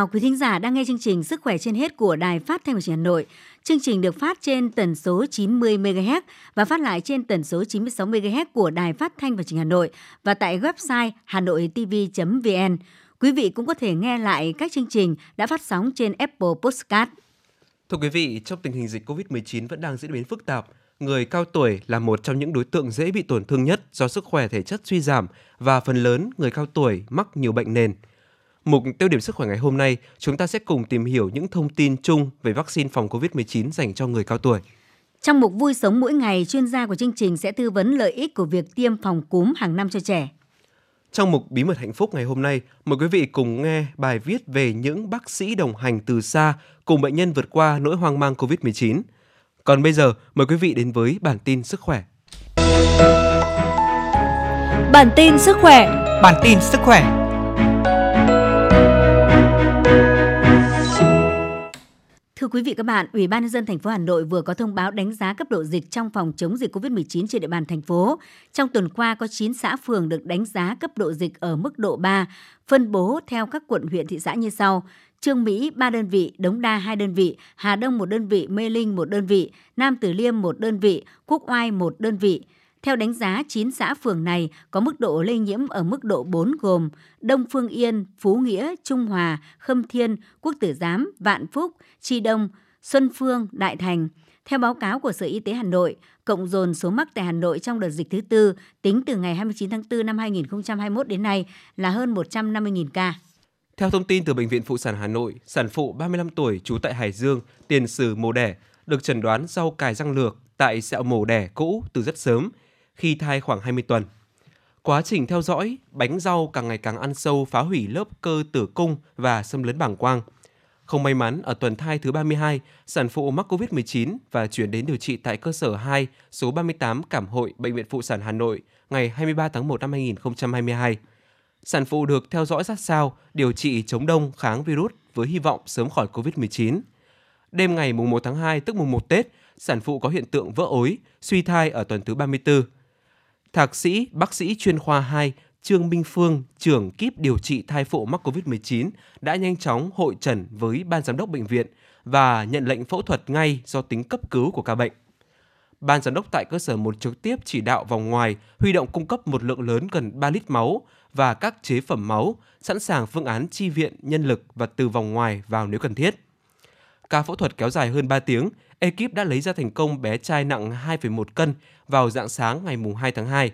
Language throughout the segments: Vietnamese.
Chào quý thính giả đang nghe chương trình Sức khỏe trên hết của Đài Phát thanh và Truyền hình Hà Nội. Chương trình được phát trên tần số 90 MHz và phát lại trên tần số 96 MHz của Đài Phát thanh và Truyền hình Hà Nội và tại website hanoitv.vn. Quý vị cũng có thể nghe lại các chương trình đã phát sóng trên Apple Podcast. Thưa quý vị, trong tình hình dịch COVID-19 vẫn đang diễn biến phức tạp, người cao tuổi là một trong những đối tượng dễ bị tổn thương nhất do sức khỏe thể chất suy giảm và phần lớn người cao tuổi mắc nhiều bệnh nền. Mục tiêu điểm sức khỏe ngày hôm nay, chúng ta sẽ cùng tìm hiểu những thông tin chung về vaccine phòng COVID-19 dành cho người cao tuổi. Trong mục vui sống mỗi ngày, chuyên gia của chương trình sẽ tư vấn lợi ích của việc tiêm phòng cúm hàng năm cho trẻ. Trong mục Bí mật hạnh phúc ngày hôm nay, mời quý vị cùng nghe bài viết về những bác sĩ đồng hành từ xa cùng bệnh nhân vượt qua nỗi hoang mang COVID-19. Còn bây giờ, mời quý vị đến với bản tin sức khỏe. Bản tin sức khỏe Bản tin sức khỏe Thưa quý vị các bạn, Ủy ban nhân dân thành phố Hà Nội vừa có thông báo đánh giá cấp độ dịch trong phòng chống dịch COVID-19 trên địa bàn thành phố. Trong tuần qua có 9 xã phường được đánh giá cấp độ dịch ở mức độ 3, phân bố theo các quận huyện thị xã như sau: Trương Mỹ 3 đơn vị, Đống Đa 2 đơn vị, Hà Đông 1 đơn vị, Mê Linh 1 đơn vị, Nam Từ Liêm 1 đơn vị, Quốc Oai 1 đơn vị. Theo đánh giá, 9 xã phường này có mức độ lây nhiễm ở mức độ 4 gồm Đông Phương Yên, Phú Nghĩa, Trung Hòa, Khâm Thiên, Quốc Tử Giám, Vạn Phúc, Tri Đông, Xuân Phương, Đại Thành. Theo báo cáo của Sở Y tế Hà Nội, cộng dồn số mắc tại Hà Nội trong đợt dịch thứ tư tính từ ngày 29 tháng 4 năm 2021 đến nay là hơn 150.000 ca. Theo thông tin từ Bệnh viện Phụ sản Hà Nội, sản phụ 35 tuổi trú tại Hải Dương, tiền sử mổ đẻ, được chẩn đoán sau cài răng lược tại sẹo mổ đẻ cũ từ rất sớm, khi thai khoảng 20 tuần. Quá trình theo dõi, bánh rau càng ngày càng ăn sâu phá hủy lớp cơ tử cung và xâm lấn bảng quang. Không may mắn, ở tuần thai thứ 32, sản phụ mắc COVID-19 và chuyển đến điều trị tại cơ sở 2, số 38 Cảm hội, Bệnh viện Phụ sản Hà Nội ngày 23 tháng 1 năm 2022. Sản phụ được theo dõi sát sao, điều trị chống đông kháng virus với hy vọng sớm khỏi COVID-19. Đêm ngày mùng 1 tháng 2 tức mùng 1 Tết, sản phụ có hiện tượng vỡ ối, suy thai ở tuần thứ 34. Thạc sĩ, bác sĩ chuyên khoa 2 Trương Minh Phương, trưởng kíp điều trị thai phụ mắc COVID-19 đã nhanh chóng hội trần với ban giám đốc bệnh viện và nhận lệnh phẫu thuật ngay do tính cấp cứu của ca bệnh. Ban giám đốc tại cơ sở một trực tiếp chỉ đạo vòng ngoài huy động cung cấp một lượng lớn gần 3 lít máu và các chế phẩm máu, sẵn sàng phương án chi viện nhân lực và từ vòng ngoài vào nếu cần thiết. Ca phẫu thuật kéo dài hơn 3 tiếng, ekip đã lấy ra thành công bé trai nặng 2,1 cân vào dạng sáng ngày 2 tháng 2.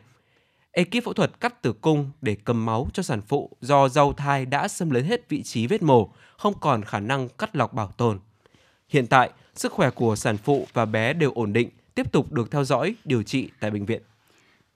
Ekip phẫu thuật cắt tử cung để cầm máu cho sản phụ do rau thai đã xâm lấn hết vị trí vết mổ, không còn khả năng cắt lọc bảo tồn. Hiện tại, sức khỏe của sản phụ và bé đều ổn định, tiếp tục được theo dõi, điều trị tại bệnh viện.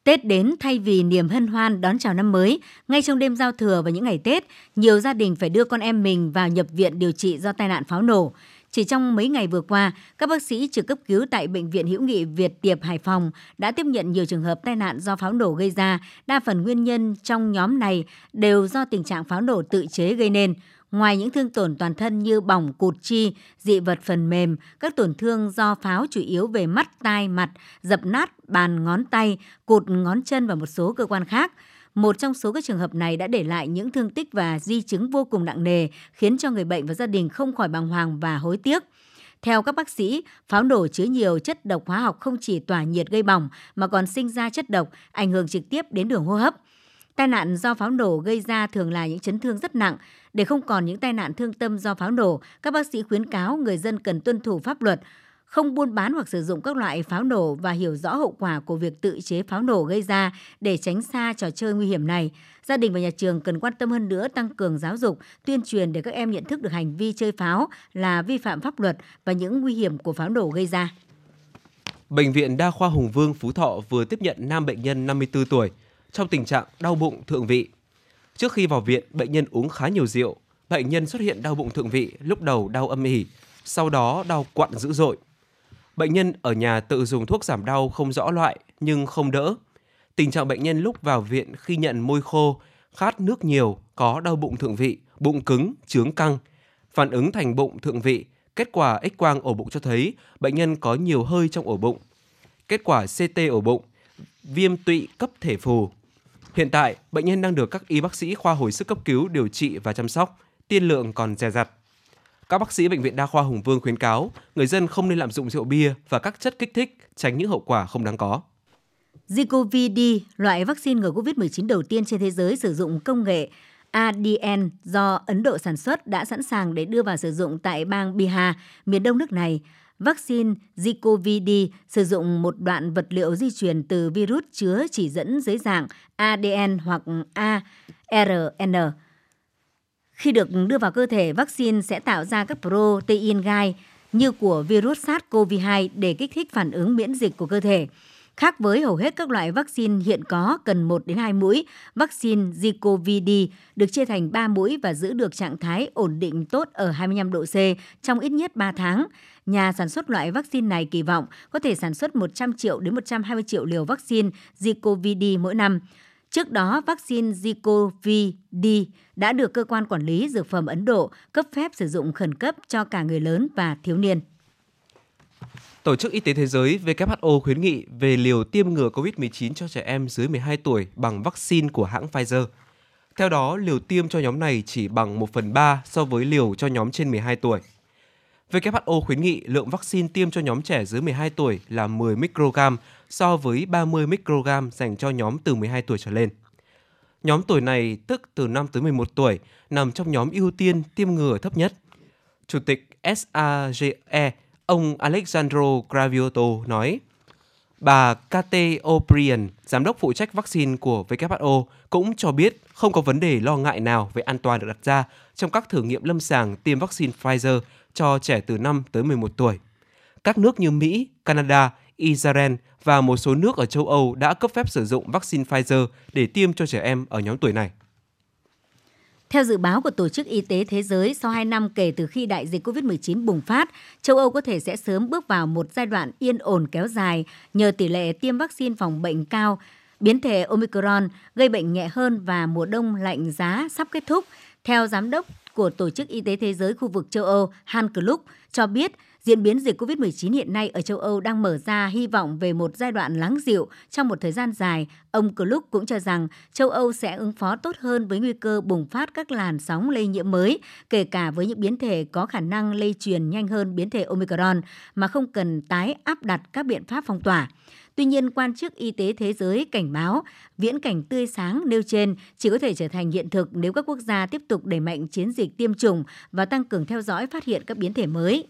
Tết đến thay vì niềm hân hoan đón chào năm mới, ngay trong đêm giao thừa và những ngày Tết, nhiều gia đình phải đưa con em mình vào nhập viện điều trị do tai nạn pháo nổ. Chỉ trong mấy ngày vừa qua, các bác sĩ trực cấp cứu tại Bệnh viện Hữu nghị Việt Tiệp Hải Phòng đã tiếp nhận nhiều trường hợp tai nạn do pháo nổ gây ra. Đa phần nguyên nhân trong nhóm này đều do tình trạng pháo nổ tự chế gây nên. Ngoài những thương tổn toàn thân như bỏng, cụt chi, dị vật phần mềm, các tổn thương do pháo chủ yếu về mắt, tai, mặt, dập nát bàn ngón tay, cụt ngón chân và một số cơ quan khác – một trong số các trường hợp này đã để lại những thương tích và di chứng vô cùng nặng nề, khiến cho người bệnh và gia đình không khỏi bàng hoàng và hối tiếc. Theo các bác sĩ, pháo nổ chứa nhiều chất độc hóa học không chỉ tỏa nhiệt gây bỏng mà còn sinh ra chất độc, ảnh hưởng trực tiếp đến đường hô hấp. Tai nạn do pháo nổ gây ra thường là những chấn thương rất nặng. Để không còn những tai nạn thương tâm do pháo nổ, các bác sĩ khuyến cáo người dân cần tuân thủ pháp luật, không buôn bán hoặc sử dụng các loại pháo nổ và hiểu rõ hậu quả của việc tự chế pháo nổ gây ra để tránh xa trò chơi nguy hiểm này. Gia đình và nhà trường cần quan tâm hơn nữa tăng cường giáo dục, tuyên truyền để các em nhận thức được hành vi chơi pháo là vi phạm pháp luật và những nguy hiểm của pháo nổ gây ra. Bệnh viện Đa khoa Hùng Vương Phú Thọ vừa tiếp nhận nam bệnh nhân 54 tuổi trong tình trạng đau bụng thượng vị. Trước khi vào viện, bệnh nhân uống khá nhiều rượu. Bệnh nhân xuất hiện đau bụng thượng vị, lúc đầu đau âm ỉ, sau đó đau quặn dữ dội. Bệnh nhân ở nhà tự dùng thuốc giảm đau không rõ loại nhưng không đỡ. Tình trạng bệnh nhân lúc vào viện khi nhận môi khô, khát nước nhiều, có đau bụng thượng vị, bụng cứng, trướng căng, phản ứng thành bụng thượng vị. Kết quả X quang ổ bụng cho thấy bệnh nhân có nhiều hơi trong ổ bụng. Kết quả CT ổ bụng, viêm tụy cấp thể phù. Hiện tại, bệnh nhân đang được các y bác sĩ khoa hồi sức cấp cứu điều trị và chăm sóc. tiên lượng còn dè dặt. Các bác sĩ bệnh viện đa khoa Hùng Vương khuyến cáo người dân không nên lạm dụng rượu bia và các chất kích thích, tránh những hậu quả không đáng có. Zicovid, loại vaccine ngừa COVID-19 đầu tiên trên thế giới sử dụng công nghệ ADN do Ấn Độ sản xuất đã sẵn sàng để đưa vào sử dụng tại bang Bihar, miền đông nước này. Vaccine Zicovid sử dụng một đoạn vật liệu di truyền từ virus chứa chỉ dẫn dưới dạng ADN hoặc ARN. Khi được đưa vào cơ thể, vaccine sẽ tạo ra các protein gai như của virus SARS-CoV-2 để kích thích phản ứng miễn dịch của cơ thể. Khác với hầu hết các loại vaccine hiện có cần 1 đến 2 mũi, vaccine Zicovd được chia thành 3 mũi và giữ được trạng thái ổn định tốt ở 25 độ C trong ít nhất 3 tháng. Nhà sản xuất loại vaccine này kỳ vọng có thể sản xuất 100 triệu đến 120 triệu liều vaccine Zicovd mỗi năm. Trước đó, vaccine Zicovd đã được cơ quan quản lý dược phẩm Ấn Độ cấp phép sử dụng khẩn cấp cho cả người lớn và thiếu niên. Tổ chức Y tế Thế giới WHO khuyến nghị về liều tiêm ngừa COVID-19 cho trẻ em dưới 12 tuổi bằng vaccine của hãng Pfizer. Theo đó, liều tiêm cho nhóm này chỉ bằng 1 phần 3 so với liều cho nhóm trên 12 tuổi. WHO khuyến nghị lượng vaccine tiêm cho nhóm trẻ dưới 12 tuổi là 10 microgram so với 30 microgram dành cho nhóm từ 12 tuổi trở lên. Nhóm tuổi này, tức từ 5 tới 11 tuổi, nằm trong nhóm ưu tiên tiêm ngừa thấp nhất. Chủ tịch SAGE Ông Alexandro Gravioto nói, Bà Kate O'Brien, giám đốc phụ trách vaccine của WHO, cũng cho biết không có vấn đề lo ngại nào về an toàn được đặt ra trong các thử nghiệm lâm sàng tiêm vaccine Pfizer cho trẻ từ 5 tới 11 tuổi. Các nước như Mỹ, Canada, Israel và một số nước ở châu Âu đã cấp phép sử dụng vaccine Pfizer để tiêm cho trẻ em ở nhóm tuổi này. Theo dự báo của Tổ chức Y tế Thế giới, sau 2 năm kể từ khi đại dịch COVID-19 bùng phát, châu Âu có thể sẽ sớm bước vào một giai đoạn yên ổn kéo dài nhờ tỷ lệ tiêm vaccine phòng bệnh cao, biến thể Omicron gây bệnh nhẹ hơn và mùa đông lạnh giá sắp kết thúc. Theo giám đốc của Tổ chức Y tế Thế giới khu vực châu Âu Han Kluk cho biết, Diễn biến dịch COVID-19 hiện nay ở châu Âu đang mở ra hy vọng về một giai đoạn lắng dịu trong một thời gian dài. Ông Kluk cũng cho rằng châu Âu sẽ ứng phó tốt hơn với nguy cơ bùng phát các làn sóng lây nhiễm mới, kể cả với những biến thể có khả năng lây truyền nhanh hơn biến thể Omicron mà không cần tái áp đặt các biện pháp phong tỏa. Tuy nhiên, quan chức y tế thế giới cảnh báo viễn cảnh tươi sáng nêu trên chỉ có thể trở thành hiện thực nếu các quốc gia tiếp tục đẩy mạnh chiến dịch tiêm chủng và tăng cường theo dõi phát hiện các biến thể mới.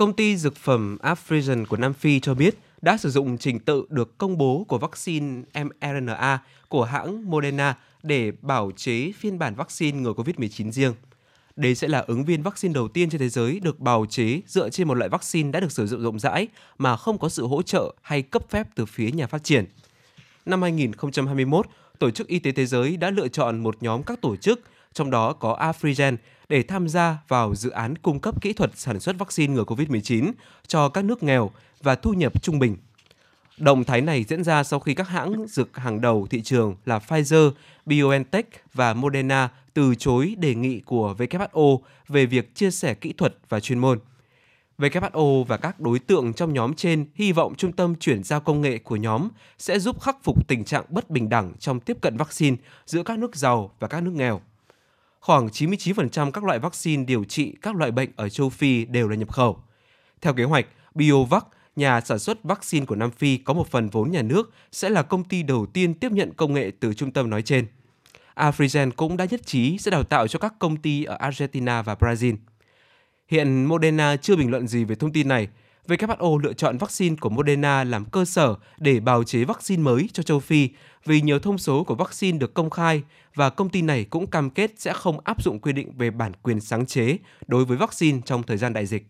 Công ty dược phẩm Afrigen của Nam Phi cho biết đã sử dụng trình tự được công bố của vaccine mRNA của hãng Moderna để bảo chế phiên bản vaccine ngừa COVID-19 riêng. Đây sẽ là ứng viên vaccine đầu tiên trên thế giới được bào chế dựa trên một loại vaccine đã được sử dụng rộng rãi mà không có sự hỗ trợ hay cấp phép từ phía nhà phát triển. Năm 2021, Tổ chức Y tế Thế giới đã lựa chọn một nhóm các tổ chức, trong đó có Afrigen, để tham gia vào dự án cung cấp kỹ thuật sản xuất vaccine ngừa COVID-19 cho các nước nghèo và thu nhập trung bình. Động thái này diễn ra sau khi các hãng dược hàng đầu thị trường là Pfizer, BioNTech và Moderna từ chối đề nghị của WHO về việc chia sẻ kỹ thuật và chuyên môn. WHO và các đối tượng trong nhóm trên hy vọng trung tâm chuyển giao công nghệ của nhóm sẽ giúp khắc phục tình trạng bất bình đẳng trong tiếp cận vaccine giữa các nước giàu và các nước nghèo khoảng 99% các loại vaccine điều trị các loại bệnh ở châu Phi đều là nhập khẩu. Theo kế hoạch, BioVac, nhà sản xuất vaccine của Nam Phi có một phần vốn nhà nước, sẽ là công ty đầu tiên tiếp nhận công nghệ từ trung tâm nói trên. Afrigen cũng đã nhất trí sẽ đào tạo cho các công ty ở Argentina và Brazil. Hiện Moderna chưa bình luận gì về thông tin này. WHO lựa chọn vaccine của Moderna làm cơ sở để bào chế vaccine mới cho châu Phi vì nhiều thông số của vaccine được công khai và công ty này cũng cam kết sẽ không áp dụng quy định về bản quyền sáng chế đối với vaccine trong thời gian đại dịch.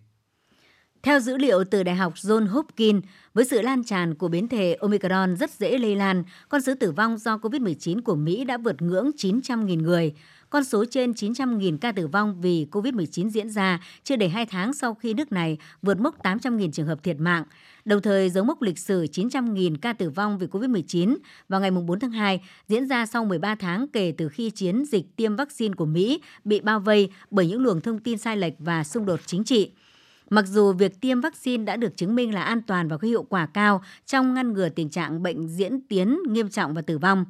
Theo dữ liệu từ Đại học John Hopkins, với sự lan tràn của biến thể Omicron rất dễ lây lan, con số tử vong do COVID-19 của Mỹ đã vượt ngưỡng 900.000 người. Con số trên 900.000 ca tử vong vì COVID-19 diễn ra chưa đầy 2 tháng sau khi nước này vượt mốc 800.000 trường hợp thiệt mạng đồng thời dấu mốc lịch sử 900.000 ca tử vong vì COVID-19 vào ngày 4 tháng 2 diễn ra sau 13 tháng kể từ khi chiến dịch tiêm vaccine của Mỹ bị bao vây bởi những luồng thông tin sai lệch và xung đột chính trị. Mặc dù việc tiêm vaccine đã được chứng minh là an toàn và có hiệu quả cao trong ngăn ngừa tình trạng bệnh diễn tiến nghiêm trọng và tử vong,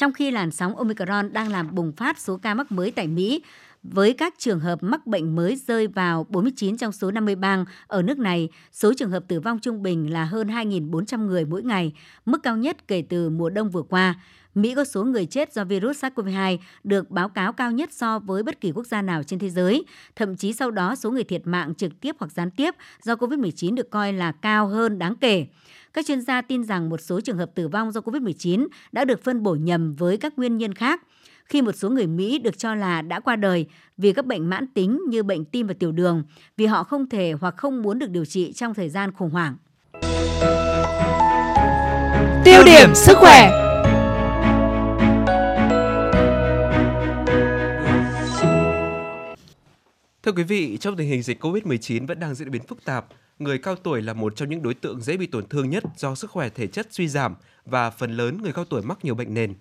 trong khi làn sóng Omicron đang làm bùng phát số ca mắc mới tại Mỹ với các trường hợp mắc bệnh mới rơi vào 49 trong số 50 bang ở nước này, số trường hợp tử vong trung bình là hơn 2.400 người mỗi ngày, mức cao nhất kể từ mùa đông vừa qua. Mỹ có số người chết do virus SARS-CoV-2 được báo cáo cao nhất so với bất kỳ quốc gia nào trên thế giới. Thậm chí sau đó số người thiệt mạng trực tiếp hoặc gián tiếp do COVID-19 được coi là cao hơn đáng kể. Các chuyên gia tin rằng một số trường hợp tử vong do COVID-19 đã được phân bổ nhầm với các nguyên nhân khác khi một số người Mỹ được cho là đã qua đời vì các bệnh mãn tính như bệnh tim và tiểu đường, vì họ không thể hoặc không muốn được điều trị trong thời gian khủng hoảng. Tiêu điểm sức khỏe Thưa quý vị, trong tình hình dịch COVID-19 vẫn đang diễn biến phức tạp, người cao tuổi là một trong những đối tượng dễ bị tổn thương nhất do sức khỏe thể chất suy giảm và phần lớn người cao tuổi mắc nhiều bệnh nền.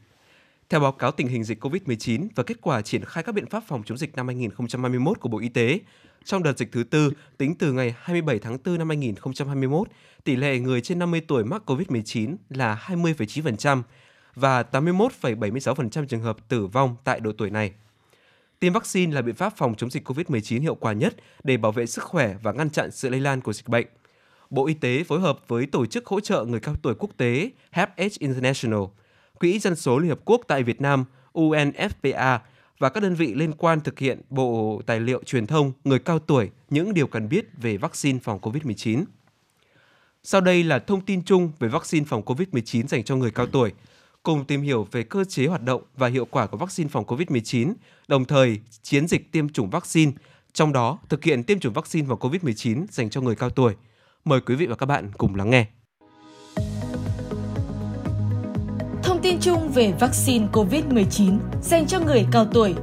Theo báo cáo tình hình dịch COVID-19 và kết quả triển khai các biện pháp phòng chống dịch năm 2021 của Bộ Y tế, trong đợt dịch thứ tư, tính từ ngày 27 tháng 4 năm 2021, tỷ lệ người trên 50 tuổi mắc COVID-19 là 20,9% và 81,76% trường hợp tử vong tại độ tuổi này. Tiêm vaccine là biện pháp phòng chống dịch COVID-19 hiệu quả nhất để bảo vệ sức khỏe và ngăn chặn sự lây lan của dịch bệnh. Bộ Y tế phối hợp với Tổ chức Hỗ trợ Người cao tuổi quốc tế HealthAge International, Quỹ Dân số Liên Hợp Quốc tại Việt Nam UNFPA và các đơn vị liên quan thực hiện bộ tài liệu truyền thông người cao tuổi những điều cần biết về vaccine phòng COVID-19. Sau đây là thông tin chung về vaccine phòng COVID-19 dành cho người cao tuổi – cùng tìm hiểu về cơ chế hoạt động và hiệu quả của vaccine phòng COVID-19, đồng thời chiến dịch tiêm chủng vaccine, trong đó thực hiện tiêm chủng vaccine phòng COVID-19 dành cho người cao tuổi. Mời quý vị và các bạn cùng lắng nghe. Thông tin chung về vaccine COVID-19 dành cho người cao tuổi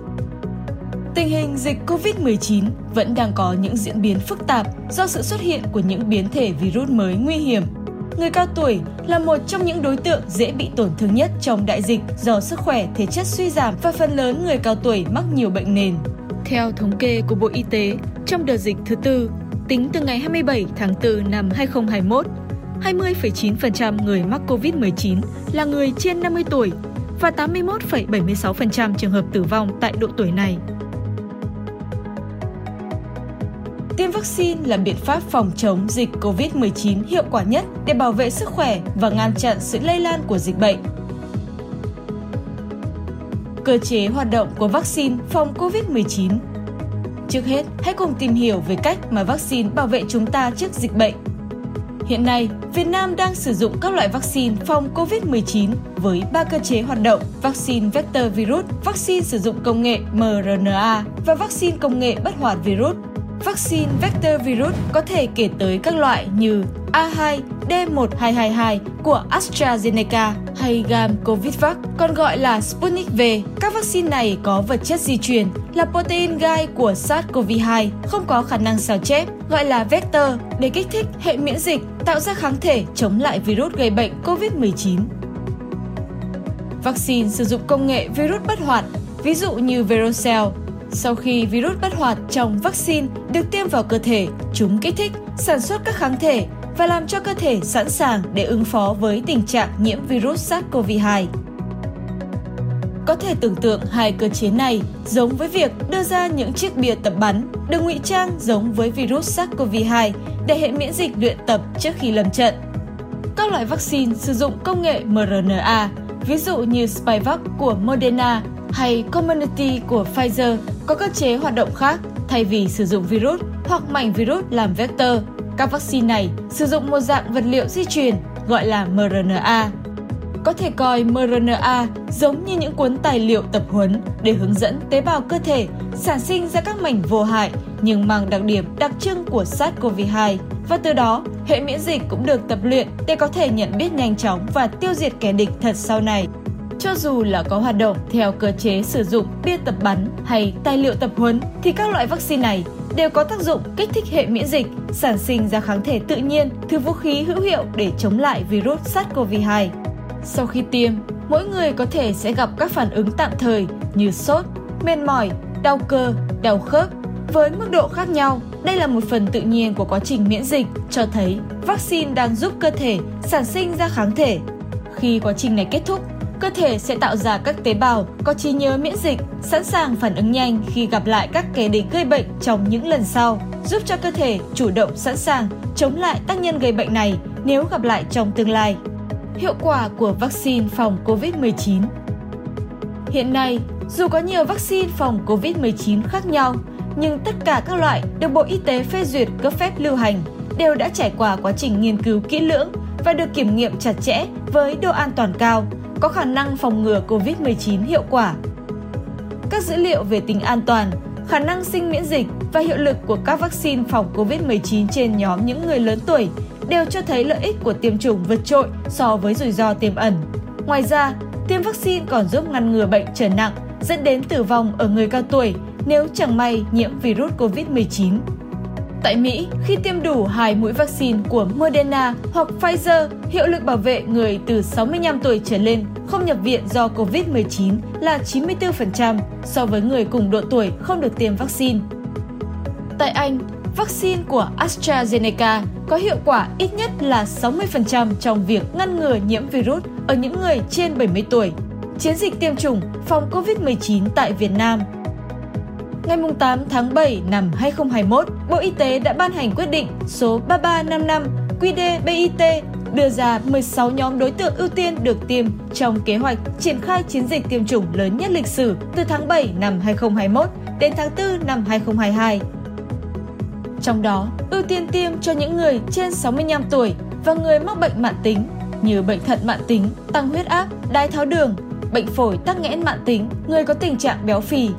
Tình hình dịch COVID-19 vẫn đang có những diễn biến phức tạp do sự xuất hiện của những biến thể virus mới nguy hiểm người cao tuổi là một trong những đối tượng dễ bị tổn thương nhất trong đại dịch do sức khỏe thể chất suy giảm và phần lớn người cao tuổi mắc nhiều bệnh nền. Theo thống kê của Bộ Y tế, trong đợt dịch thứ tư, tính từ ngày 27 tháng 4 năm 2021, 20,9% người mắc COVID-19 là người trên 50 tuổi và 81,76% trường hợp tử vong tại độ tuổi này Tiêm vaccine là biện pháp phòng chống dịch COVID-19 hiệu quả nhất để bảo vệ sức khỏe và ngăn chặn sự lây lan của dịch bệnh. Cơ chế hoạt động của vaccine phòng COVID-19 Trước hết, hãy cùng tìm hiểu về cách mà vaccine bảo vệ chúng ta trước dịch bệnh. Hiện nay, Việt Nam đang sử dụng các loại vaccine phòng COVID-19 với ba cơ chế hoạt động: vaccine vector virus, vaccine sử dụng công nghệ mRNA và vaccine công nghệ bất hoạt virus Vaccine vector virus có thể kể tới các loại như A2, D1222 của AstraZeneca hay Gam Covidvac, còn gọi là Sputnik V. Các vaccine này có vật chất di truyền là protein gai của SARS-CoV-2, không có khả năng sao chép, gọi là vector để kích thích hệ miễn dịch, tạo ra kháng thể chống lại virus gây bệnh COVID-19. Vaccine sử dụng công nghệ virus bất hoạt, ví dụ như Verocell, sau khi virus bất hoạt trong vaccine được tiêm vào cơ thể, chúng kích thích, sản xuất các kháng thể và làm cho cơ thể sẵn sàng để ứng phó với tình trạng nhiễm virus SARS-CoV-2. Có thể tưởng tượng hai cơ chế này giống với việc đưa ra những chiếc bìa tập bắn được ngụy trang giống với virus SARS-CoV-2 để hệ miễn dịch luyện tập trước khi lâm trận. Các loại vaccine sử dụng công nghệ mRNA, ví dụ như Spikevax của Moderna hay Community của Pfizer có cơ chế hoạt động khác thay vì sử dụng virus hoặc mảnh virus làm vector. Các vaccine này sử dụng một dạng vật liệu di truyền gọi là mRNA. Có thể coi mRNA giống như những cuốn tài liệu tập huấn để hướng dẫn tế bào cơ thể sản sinh ra các mảnh vô hại nhưng mang đặc điểm đặc trưng của SARS-CoV-2 và từ đó, hệ miễn dịch cũng được tập luyện để có thể nhận biết nhanh chóng và tiêu diệt kẻ địch thật sau này. Cho dù là có hoạt động theo cơ chế sử dụng bia tập bắn hay tài liệu tập huấn thì các loại vaccine này đều có tác dụng kích thích hệ miễn dịch, sản sinh ra kháng thể tự nhiên, thứ vũ khí hữu hiệu để chống lại virus SARS-CoV-2. Sau khi tiêm, mỗi người có thể sẽ gặp các phản ứng tạm thời như sốt, mệt mỏi, đau cơ, đau khớp. Với mức độ khác nhau, đây là một phần tự nhiên của quá trình miễn dịch, cho thấy vaccine đang giúp cơ thể sản sinh ra kháng thể. Khi quá trình này kết thúc, cơ thể sẽ tạo ra các tế bào có trí nhớ miễn dịch, sẵn sàng phản ứng nhanh khi gặp lại các kẻ địch gây bệnh trong những lần sau, giúp cho cơ thể chủ động sẵn sàng chống lại tác nhân gây bệnh này nếu gặp lại trong tương lai. Hiệu quả của vaccine phòng COVID-19 Hiện nay, dù có nhiều vaccine phòng COVID-19 khác nhau, nhưng tất cả các loại được Bộ Y tế phê duyệt cấp phép lưu hành đều đã trải qua quá trình nghiên cứu kỹ lưỡng và được kiểm nghiệm chặt chẽ với độ an toàn cao, có khả năng phòng ngừa COVID-19 hiệu quả. Các dữ liệu về tính an toàn, khả năng sinh miễn dịch và hiệu lực của các vaccine phòng COVID-19 trên nhóm những người lớn tuổi đều cho thấy lợi ích của tiêm chủng vượt trội so với rủi ro tiềm ẩn. Ngoài ra, tiêm vaccine còn giúp ngăn ngừa bệnh trở nặng dẫn đến tử vong ở người cao tuổi nếu chẳng may nhiễm virus COVID-19. Tại Mỹ, khi tiêm đủ hai mũi vaccine của Moderna hoặc Pfizer, hiệu lực bảo vệ người từ 65 tuổi trở lên không nhập viện do COVID-19 là 94% so với người cùng độ tuổi không được tiêm vaccine. Tại Anh, vaccine của AstraZeneca có hiệu quả ít nhất là 60% trong việc ngăn ngừa nhiễm virus ở những người trên 70 tuổi. Chiến dịch tiêm chủng phòng COVID-19 tại Việt Nam Ngày 8 tháng 7 năm 2021, Bộ Y tế đã ban hành quyết định số 3355 QĐ-BIT đưa ra 16 nhóm đối tượng ưu tiên được tiêm trong kế hoạch triển khai chiến dịch tiêm chủng lớn nhất lịch sử từ tháng 7 năm 2021 đến tháng 4 năm 2022. Trong đó, ưu tiên tiêm cho những người trên 65 tuổi và người mắc bệnh mãn tính như bệnh thận mãn tính, tăng huyết áp, đái tháo đường, bệnh phổi tắc nghẽn mãn tính, người có tình trạng béo phì,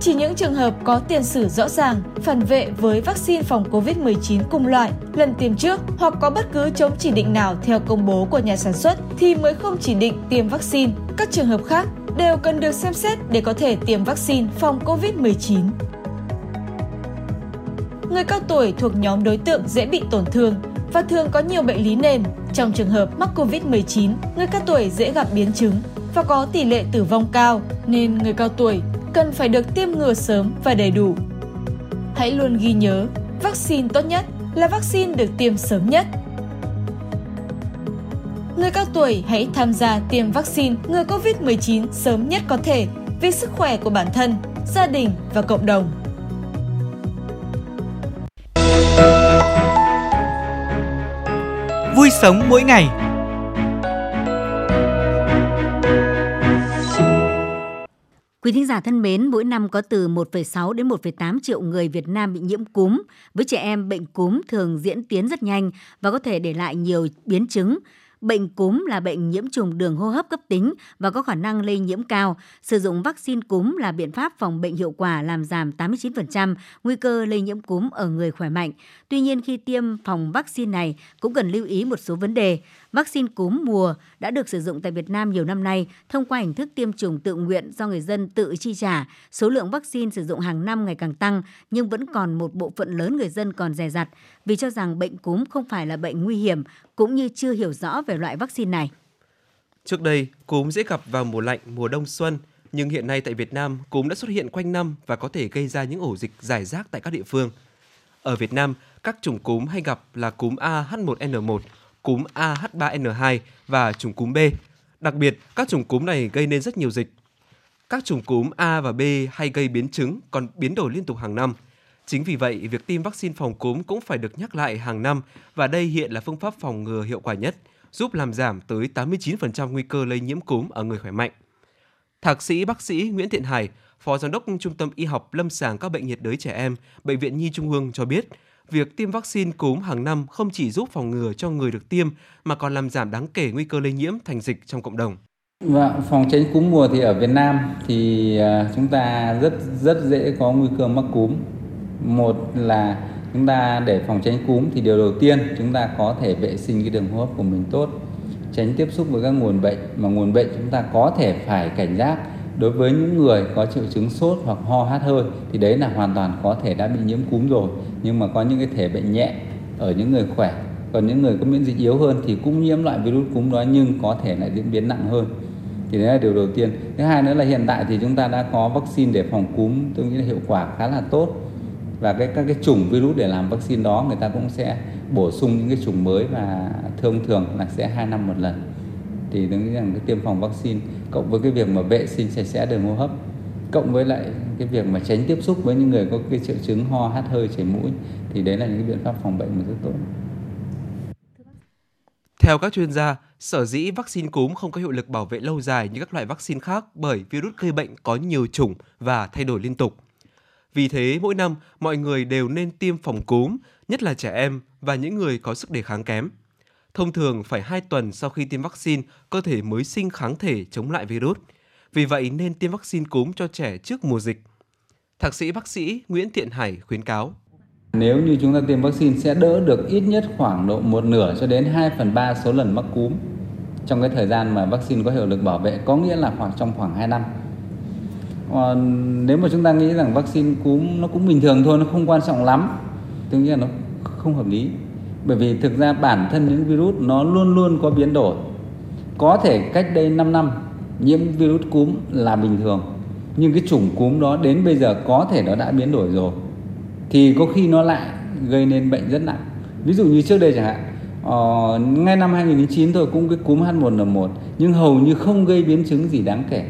chỉ những trường hợp có tiền sử rõ ràng, phản vệ với vaccine phòng COVID-19 cùng loại lần tiêm trước hoặc có bất cứ chống chỉ định nào theo công bố của nhà sản xuất thì mới không chỉ định tiêm vaccine. Các trường hợp khác đều cần được xem xét để có thể tiêm vaccine phòng COVID-19. Người cao tuổi thuộc nhóm đối tượng dễ bị tổn thương và thường có nhiều bệnh lý nền. Trong trường hợp mắc COVID-19, người cao tuổi dễ gặp biến chứng và có tỷ lệ tử vong cao, nên người cao tuổi cần phải được tiêm ngừa sớm và đầy đủ. Hãy luôn ghi nhớ, vaccine tốt nhất là vaccine được tiêm sớm nhất. Người cao tuổi hãy tham gia tiêm vaccine ngừa COVID-19 sớm nhất có thể vì sức khỏe của bản thân, gia đình và cộng đồng. Vui sống mỗi ngày Quý thính giả thân mến, mỗi năm có từ 1,6 đến 1,8 triệu người Việt Nam bị nhiễm cúm. Với trẻ em, bệnh cúm thường diễn tiến rất nhanh và có thể để lại nhiều biến chứng. Bệnh cúm là bệnh nhiễm trùng đường hô hấp cấp tính và có khả năng lây nhiễm cao. Sử dụng vaccine cúm là biện pháp phòng bệnh hiệu quả làm giảm 89% nguy cơ lây nhiễm cúm ở người khỏe mạnh. Tuy nhiên khi tiêm phòng vaccine này cũng cần lưu ý một số vấn đề. Vaccine cúm mùa đã được sử dụng tại Việt Nam nhiều năm nay thông qua hình thức tiêm chủng tự nguyện do người dân tự chi trả. Số lượng vaccine sử dụng hàng năm ngày càng tăng nhưng vẫn còn một bộ phận lớn người dân còn dè dặt vì cho rằng bệnh cúm không phải là bệnh nguy hiểm cũng như chưa hiểu rõ về loại vaccine này. Trước đây, cúm dễ gặp vào mùa lạnh, mùa đông xuân, nhưng hiện nay tại Việt Nam, cúm đã xuất hiện quanh năm và có thể gây ra những ổ dịch giải rác tại các địa phương. Ở Việt Nam, các chủng cúm hay gặp là cúm AH1N1, cúm AH3N2 và chủng cúm B. Đặc biệt, các chủng cúm này gây nên rất nhiều dịch. Các chủng cúm A và B hay gây biến chứng còn biến đổi liên tục hàng năm. Chính vì vậy, việc tiêm vaccine phòng cúm cũng phải được nhắc lại hàng năm và đây hiện là phương pháp phòng ngừa hiệu quả nhất, giúp làm giảm tới 89% nguy cơ lây nhiễm cúm ở người khỏe mạnh. Thạc sĩ bác sĩ Nguyễn Thiện Hải, Phó Giám đốc Trung tâm Y học Lâm sàng các bệnh nhiệt đới trẻ em, Bệnh viện Nhi Trung ương cho biết, việc tiêm vaccine cúm hàng năm không chỉ giúp phòng ngừa cho người được tiêm mà còn làm giảm đáng kể nguy cơ lây nhiễm thành dịch trong cộng đồng. Và phòng tránh cúm mùa thì ở Việt Nam thì à, chúng ta rất rất dễ có nguy cơ mắc cúm. Một là chúng ta để phòng tránh cúm thì điều đầu tiên chúng ta có thể vệ sinh cái đường hô hấp của mình tốt, tránh tiếp xúc với các nguồn bệnh mà nguồn bệnh chúng ta có thể phải cảnh giác đối với những người có triệu chứng sốt hoặc ho hát hơi thì đấy là hoàn toàn có thể đã bị nhiễm cúm rồi nhưng mà có những cái thể bệnh nhẹ ở những người khỏe, còn những người có miễn dịch yếu hơn thì cũng nhiễm loại virus cúm đó nhưng có thể lại diễn biến nặng hơn. Thì đấy là điều đầu tiên. Thứ hai nữa là hiện tại thì chúng ta đã có vaccine để phòng cúm, tôi nghĩ là hiệu quả khá là tốt. Và cái, các cái chủng virus để làm vaccine đó người ta cũng sẽ bổ sung những cái chủng mới và thông thường là sẽ hai năm một lần. Thì tôi nghĩ rằng cái tiêm phòng vaccine cộng với cái việc mà vệ sinh sạch sẽ đường hô hấp cộng với lại cái việc mà tránh tiếp xúc với những người có cái triệu chứng ho hắt hơi chảy mũi thì đấy là những cái biện pháp phòng bệnh mà rất tốt. Theo các chuyên gia, sở dĩ vaccine cúm không có hiệu lực bảo vệ lâu dài như các loại vaccine khác bởi virus gây bệnh có nhiều chủng và thay đổi liên tục. Vì thế, mỗi năm mọi người đều nên tiêm phòng cúm, nhất là trẻ em và những người có sức đề kháng kém. Thông thường phải 2 tuần sau khi tiêm vaccine, cơ thể mới sinh kháng thể chống lại virus. Vì vậy nên tiêm vaccine cúm cho trẻ trước mùa dịch. Thạc sĩ bác sĩ Nguyễn Thiện Hải khuyến cáo. Nếu như chúng ta tiêm vaccine sẽ đỡ được ít nhất khoảng độ một nửa cho đến 2 phần 3 số lần mắc cúm trong cái thời gian mà vaccine có hiệu lực bảo vệ, có nghĩa là khoảng trong khoảng 2 năm. Còn nếu mà chúng ta nghĩ rằng vaccine cúm nó cũng bình thường thôi, nó không quan trọng lắm, tự nhiên nó không hợp lý. Bởi vì thực ra bản thân những virus nó luôn luôn có biến đổi. Có thể cách đây 5 năm nhiễm virus cúm là bình thường, nhưng cái chủng cúm đó đến bây giờ có thể nó đã biến đổi rồi thì có khi nó lại gây nên bệnh rất nặng. Ví dụ như trước đây chẳng hạn ờ, ngay năm 2009 thôi cũng cái cúm H1N1 nhưng hầu như không gây biến chứng gì đáng kể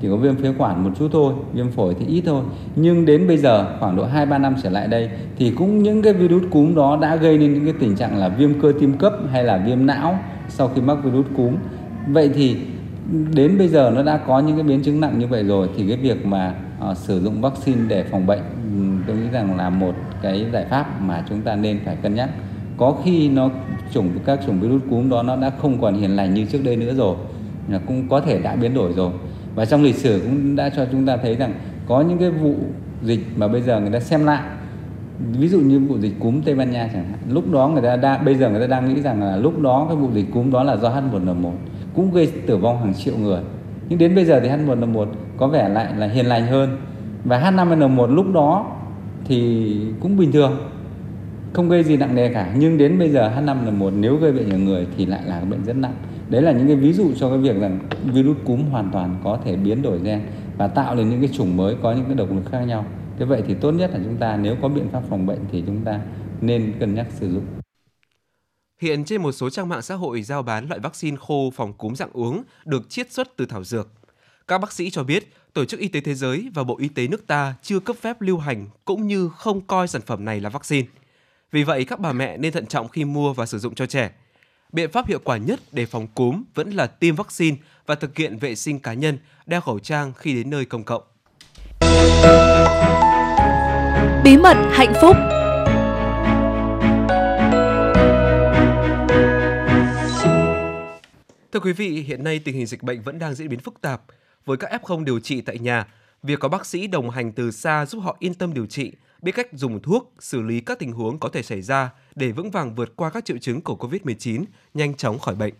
chỉ có viêm phế quản một chút thôi viêm phổi thì ít thôi. Nhưng đến bây giờ khoảng độ 2-3 năm trở lại đây thì cũng những cái virus cúm đó đã gây nên những cái tình trạng là viêm cơ tim cấp hay là viêm não sau khi mắc virus cúm. Vậy thì đến bây giờ nó đã có những cái biến chứng nặng như vậy rồi thì cái việc mà uh, sử dụng vaccine để phòng bệnh tôi nghĩ rằng là một cái giải pháp mà chúng ta nên phải cân nhắc. Có khi nó chủng các chủng virus cúm đó nó đã không còn hiền lành như trước đây nữa rồi là cũng có thể đã biến đổi rồi. Và trong lịch sử cũng đã cho chúng ta thấy rằng có những cái vụ dịch mà bây giờ người ta xem lại ví dụ như vụ dịch cúm Tây Ban Nha chẳng hạn lúc đó người ta đã bây giờ người ta đang nghĩ rằng là lúc đó cái vụ dịch cúm đó là do H1N1 cũng gây tử vong hàng triệu người. Nhưng đến bây giờ thì H1N1 có vẻ lại là hiền lành hơn. Và H5N1 lúc đó thì cũng bình thường, không gây gì nặng nề cả. Nhưng đến bây giờ H5N1 nếu gây bệnh ở người thì lại là bệnh rất nặng. Đấy là những cái ví dụ cho cái việc rằng virus cúm hoàn toàn có thể biến đổi gen và tạo nên những cái chủng mới có những cái độc lực khác nhau. Thế vậy thì tốt nhất là chúng ta nếu có biện pháp phòng bệnh thì chúng ta nên cân nhắc sử dụng Hiện trên một số trang mạng xã hội giao bán loại vaccine khô phòng cúm dạng uống được chiết xuất từ thảo dược. Các bác sĩ cho biết, Tổ chức Y tế Thế giới và Bộ Y tế nước ta chưa cấp phép lưu hành cũng như không coi sản phẩm này là vaccine. Vì vậy, các bà mẹ nên thận trọng khi mua và sử dụng cho trẻ. Biện pháp hiệu quả nhất để phòng cúm vẫn là tiêm vaccine và thực hiện vệ sinh cá nhân, đeo khẩu trang khi đến nơi công cộng. Bí mật hạnh phúc Thưa quý vị, hiện nay tình hình dịch bệnh vẫn đang diễn biến phức tạp. Với các F0 điều trị tại nhà, việc có bác sĩ đồng hành từ xa giúp họ yên tâm điều trị, biết cách dùng thuốc, xử lý các tình huống có thể xảy ra để vững vàng vượt qua các triệu chứng của COVID-19, nhanh chóng khỏi bệnh.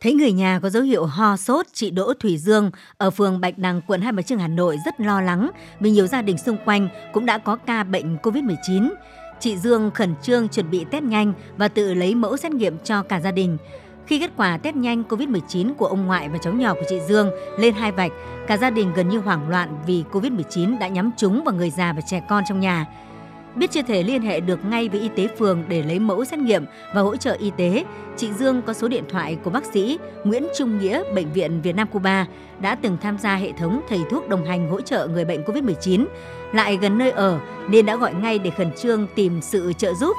Thấy người nhà có dấu hiệu ho sốt, chị Đỗ Thủy Dương ở phường Bạch Đằng, quận Hai Bà Trưng, Hà Nội rất lo lắng vì nhiều gia đình xung quanh cũng đã có ca bệnh COVID-19. Chị Dương khẩn trương chuẩn bị test nhanh và tự lấy mẫu xét nghiệm cho cả gia đình. Khi kết quả test nhanh COVID-19 của ông ngoại và cháu nhỏ của chị Dương lên hai vạch, cả gia đình gần như hoảng loạn vì COVID-19 đã nhắm trúng vào người già và trẻ con trong nhà. Biết chưa thể liên hệ được ngay với y tế phường để lấy mẫu xét nghiệm và hỗ trợ y tế, chị Dương có số điện thoại của bác sĩ Nguyễn Trung Nghĩa, Bệnh viện Việt Nam Cuba đã từng tham gia hệ thống thầy thuốc đồng hành hỗ trợ người bệnh COVID-19, lại gần nơi ở nên đã gọi ngay để khẩn trương tìm sự trợ giúp.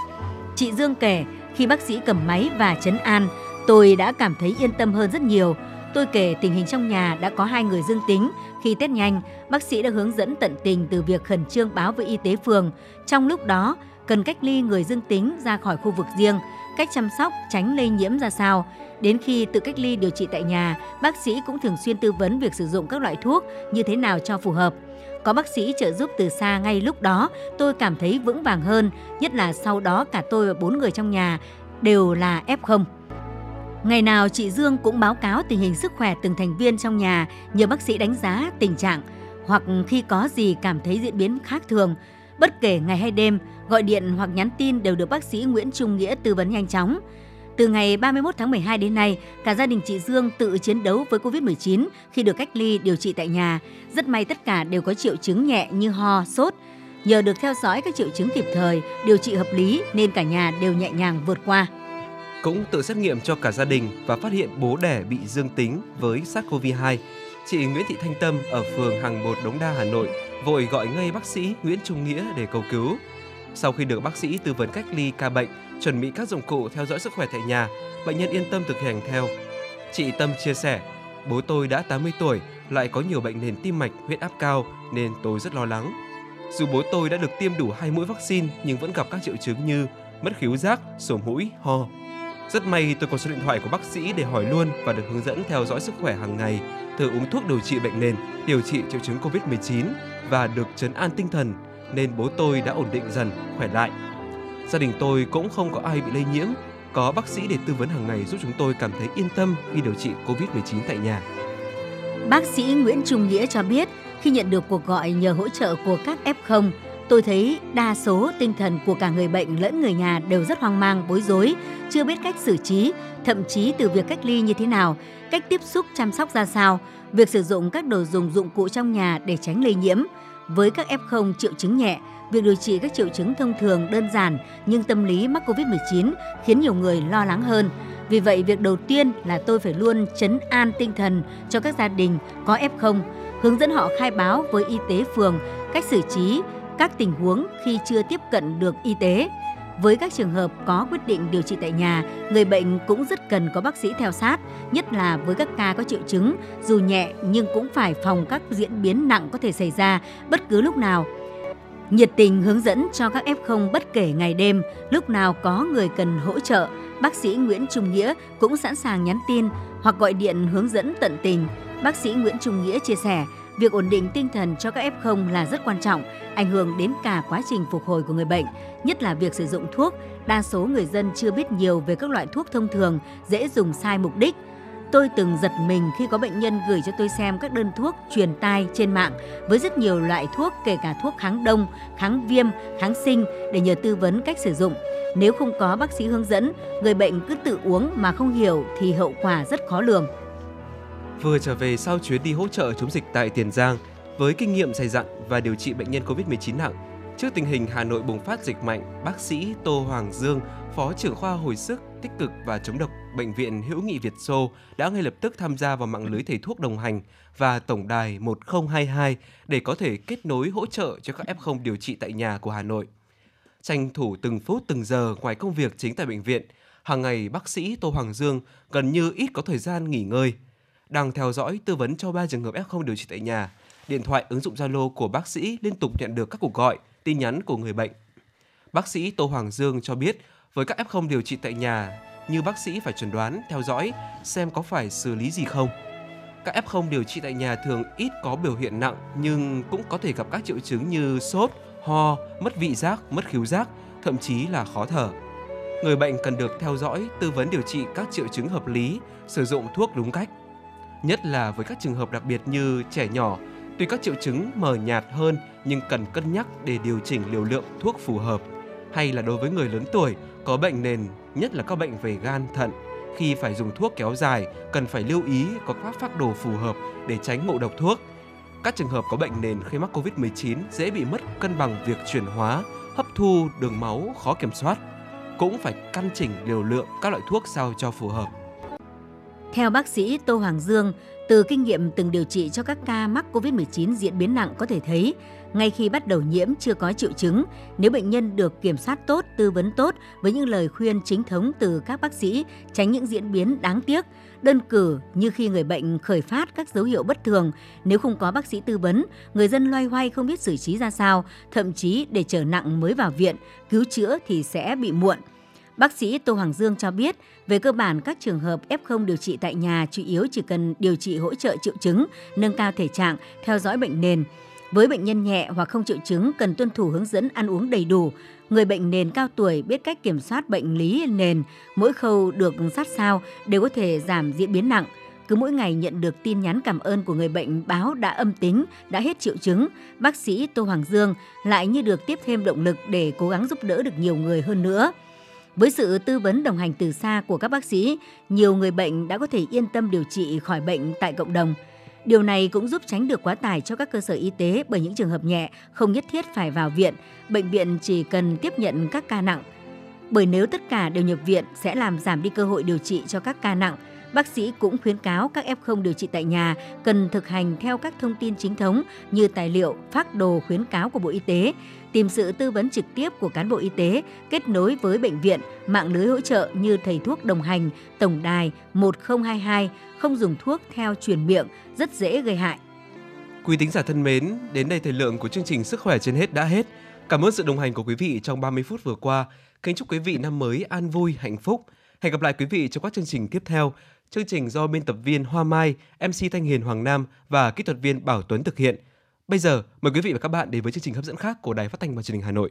Chị Dương kể, khi bác sĩ cầm máy và chấn an, Tôi đã cảm thấy yên tâm hơn rất nhiều. Tôi kể tình hình trong nhà đã có hai người dương tính. Khi test nhanh, bác sĩ đã hướng dẫn tận tình từ việc khẩn trương báo với y tế phường. Trong lúc đó, cần cách ly người dương tính ra khỏi khu vực riêng, cách chăm sóc tránh lây nhiễm ra sao. Đến khi tự cách ly điều trị tại nhà, bác sĩ cũng thường xuyên tư vấn việc sử dụng các loại thuốc như thế nào cho phù hợp. Có bác sĩ trợ giúp từ xa ngay lúc đó, tôi cảm thấy vững vàng hơn, nhất là sau đó cả tôi và bốn người trong nhà đều là F0. Ngày nào chị Dương cũng báo cáo tình hình sức khỏe từng thành viên trong nhà, nhờ bác sĩ đánh giá tình trạng hoặc khi có gì cảm thấy diễn biến khác thường. Bất kể ngày hay đêm, gọi điện hoặc nhắn tin đều được bác sĩ Nguyễn Trung Nghĩa tư vấn nhanh chóng. Từ ngày 31 tháng 12 đến nay, cả gia đình chị Dương tự chiến đấu với Covid-19 khi được cách ly điều trị tại nhà. Rất may tất cả đều có triệu chứng nhẹ như ho, sốt. Nhờ được theo dõi các triệu chứng kịp thời, điều trị hợp lý nên cả nhà đều nhẹ nhàng vượt qua cũng tự xét nghiệm cho cả gia đình và phát hiện bố đẻ bị dương tính với SARS-CoV-2. Chị Nguyễn Thị Thanh Tâm ở phường Hàng một Đống Đa Hà Nội vội gọi ngay bác sĩ Nguyễn Trung Nghĩa để cầu cứu. Sau khi được bác sĩ tư vấn cách ly ca bệnh, chuẩn bị các dụng cụ theo dõi sức khỏe tại nhà, bệnh nhân yên tâm thực hành theo. Chị Tâm chia sẻ, bố tôi đã 80 tuổi, lại có nhiều bệnh nền tim mạch, huyết áp cao nên tôi rất lo lắng. Dù bố tôi đã được tiêm đủ hai mũi vaccine nhưng vẫn gặp các triệu chứng như mất khiếu giác, sổ mũi, ho. Rất may tôi có số điện thoại của bác sĩ để hỏi luôn và được hướng dẫn theo dõi sức khỏe hàng ngày, từ uống thuốc điều trị bệnh nền, điều trị triệu chứng Covid-19 và được chấn an tinh thần nên bố tôi đã ổn định dần, khỏe lại. Gia đình tôi cũng không có ai bị lây nhiễm, có bác sĩ để tư vấn hàng ngày giúp chúng tôi cảm thấy yên tâm khi điều trị Covid-19 tại nhà. Bác sĩ Nguyễn Trung Nghĩa cho biết, khi nhận được cuộc gọi nhờ hỗ trợ của các F0, tôi thấy đa số tinh thần của cả người bệnh lẫn người nhà đều rất hoang mang, bối rối, chưa biết cách xử trí, thậm chí từ việc cách ly như thế nào, cách tiếp xúc chăm sóc ra sao, việc sử dụng các đồ dùng dụng cụ trong nhà để tránh lây nhiễm. Với các F0 triệu chứng nhẹ, việc điều trị các triệu chứng thông thường đơn giản nhưng tâm lý mắc Covid-19 khiến nhiều người lo lắng hơn. Vì vậy, việc đầu tiên là tôi phải luôn chấn an tinh thần cho các gia đình có F0, hướng dẫn họ khai báo với y tế phường cách xử trí các tình huống khi chưa tiếp cận được y tế. Với các trường hợp có quyết định điều trị tại nhà, người bệnh cũng rất cần có bác sĩ theo sát, nhất là với các ca có triệu chứng, dù nhẹ nhưng cũng phải phòng các diễn biến nặng có thể xảy ra bất cứ lúc nào. Nhiệt tình hướng dẫn cho các F0 bất kể ngày đêm, lúc nào có người cần hỗ trợ, bác sĩ Nguyễn Trung Nghĩa cũng sẵn sàng nhắn tin hoặc gọi điện hướng dẫn tận tình. Bác sĩ Nguyễn Trung Nghĩa chia sẻ, việc ổn định tinh thần cho các F0 là rất quan trọng, ảnh hưởng đến cả quá trình phục hồi của người bệnh, nhất là việc sử dụng thuốc. Đa số người dân chưa biết nhiều về các loại thuốc thông thường, dễ dùng sai mục đích. Tôi từng giật mình khi có bệnh nhân gửi cho tôi xem các đơn thuốc truyền tai trên mạng với rất nhiều loại thuốc kể cả thuốc kháng đông, kháng viêm, kháng sinh để nhờ tư vấn cách sử dụng. Nếu không có bác sĩ hướng dẫn, người bệnh cứ tự uống mà không hiểu thì hậu quả rất khó lường. Vừa trở về sau chuyến đi hỗ trợ chống dịch tại Tiền Giang, với kinh nghiệm dày dặn và điều trị bệnh nhân COVID-19 nặng, trước tình hình Hà Nội bùng phát dịch mạnh, bác sĩ Tô Hoàng Dương, Phó trưởng khoa hồi sức, tích cực và chống độc Bệnh viện Hữu nghị Việt Xô đã ngay lập tức tham gia vào mạng lưới thầy thuốc đồng hành và tổng đài 1022 để có thể kết nối hỗ trợ cho các F0 điều trị tại nhà của Hà Nội. Tranh thủ từng phút từng giờ ngoài công việc chính tại bệnh viện, hàng ngày bác sĩ Tô Hoàng Dương gần như ít có thời gian nghỉ ngơi. Đang theo dõi tư vấn cho 3 trường hợp F0 điều trị tại nhà, điện thoại ứng dụng Zalo của bác sĩ liên tục nhận được các cuộc gọi, tin nhắn của người bệnh. Bác sĩ Tô Hoàng Dương cho biết với các F0 điều trị tại nhà như bác sĩ phải chuẩn đoán, theo dõi xem có phải xử lý gì không. Các F0 điều trị tại nhà thường ít có biểu hiện nặng nhưng cũng có thể gặp các triệu chứng như sốt, ho, mất vị giác, mất khứu giác, thậm chí là khó thở. Người bệnh cần được theo dõi, tư vấn điều trị các triệu chứng hợp lý, sử dụng thuốc đúng cách. Nhất là với các trường hợp đặc biệt như trẻ nhỏ, tuy các triệu chứng mờ nhạt hơn nhưng cần cân nhắc để điều chỉnh liều lượng thuốc phù hợp. Hay là đối với người lớn tuổi có bệnh nền, nhất là các bệnh về gan, thận, khi phải dùng thuốc kéo dài cần phải lưu ý có các phác đồ phù hợp để tránh ngộ độc thuốc. Các trường hợp có bệnh nền khi mắc Covid-19 dễ bị mất cân bằng việc chuyển hóa, hấp thu đường máu khó kiểm soát. Cũng phải căn chỉnh liều lượng các loại thuốc sao cho phù hợp. Theo bác sĩ Tô Hoàng Dương, từ kinh nghiệm từng điều trị cho các ca mắc COVID-19 diễn biến nặng có thể thấy, ngay khi bắt đầu nhiễm chưa có triệu chứng, nếu bệnh nhân được kiểm soát tốt, tư vấn tốt với những lời khuyên chính thống từ các bác sĩ, tránh những diễn biến đáng tiếc, đơn cử như khi người bệnh khởi phát các dấu hiệu bất thường, nếu không có bác sĩ tư vấn, người dân loay hoay không biết xử trí ra sao, thậm chí để trở nặng mới vào viện, cứu chữa thì sẽ bị muộn. Bác sĩ Tô Hoàng Dương cho biết, về cơ bản các trường hợp F0 điều trị tại nhà chủ yếu chỉ cần điều trị hỗ trợ triệu chứng, nâng cao thể trạng, theo dõi bệnh nền. Với bệnh nhân nhẹ hoặc không triệu chứng cần tuân thủ hướng dẫn ăn uống đầy đủ. Người bệnh nền cao tuổi biết cách kiểm soát bệnh lý nền, mỗi khâu được sát sao đều có thể giảm diễn biến nặng. Cứ mỗi ngày nhận được tin nhắn cảm ơn của người bệnh báo đã âm tính, đã hết triệu chứng, bác sĩ Tô Hoàng Dương lại như được tiếp thêm động lực để cố gắng giúp đỡ được nhiều người hơn nữa. Với sự tư vấn đồng hành từ xa của các bác sĩ, nhiều người bệnh đã có thể yên tâm điều trị khỏi bệnh tại cộng đồng. Điều này cũng giúp tránh được quá tải cho các cơ sở y tế bởi những trường hợp nhẹ không nhất thiết phải vào viện, bệnh viện chỉ cần tiếp nhận các ca nặng. Bởi nếu tất cả đều nhập viện sẽ làm giảm đi cơ hội điều trị cho các ca nặng. Bác sĩ cũng khuyến cáo các F0 điều trị tại nhà cần thực hành theo các thông tin chính thống như tài liệu, phác đồ khuyến cáo của Bộ Y tế, tìm sự tư vấn trực tiếp của cán bộ y tế, kết nối với bệnh viện, mạng lưới hỗ trợ như thầy thuốc đồng hành, tổng đài 1022, không dùng thuốc theo truyền miệng, rất dễ gây hại. Quý tính giả thân mến, đến đây thời lượng của chương trình Sức khỏe trên hết đã hết. Cảm ơn sự đồng hành của quý vị trong 30 phút vừa qua. Kính chúc quý vị năm mới an vui, hạnh phúc. Hẹn gặp lại quý vị trong các chương trình tiếp theo. Chương trình do biên tập viên Hoa Mai, MC Thanh Hiền Hoàng Nam và kỹ thuật viên Bảo Tuấn thực hiện. Bây giờ, mời quý vị và các bạn đến với chương trình hấp dẫn khác của Đài Phát thanh và Truyền hình Hà Nội.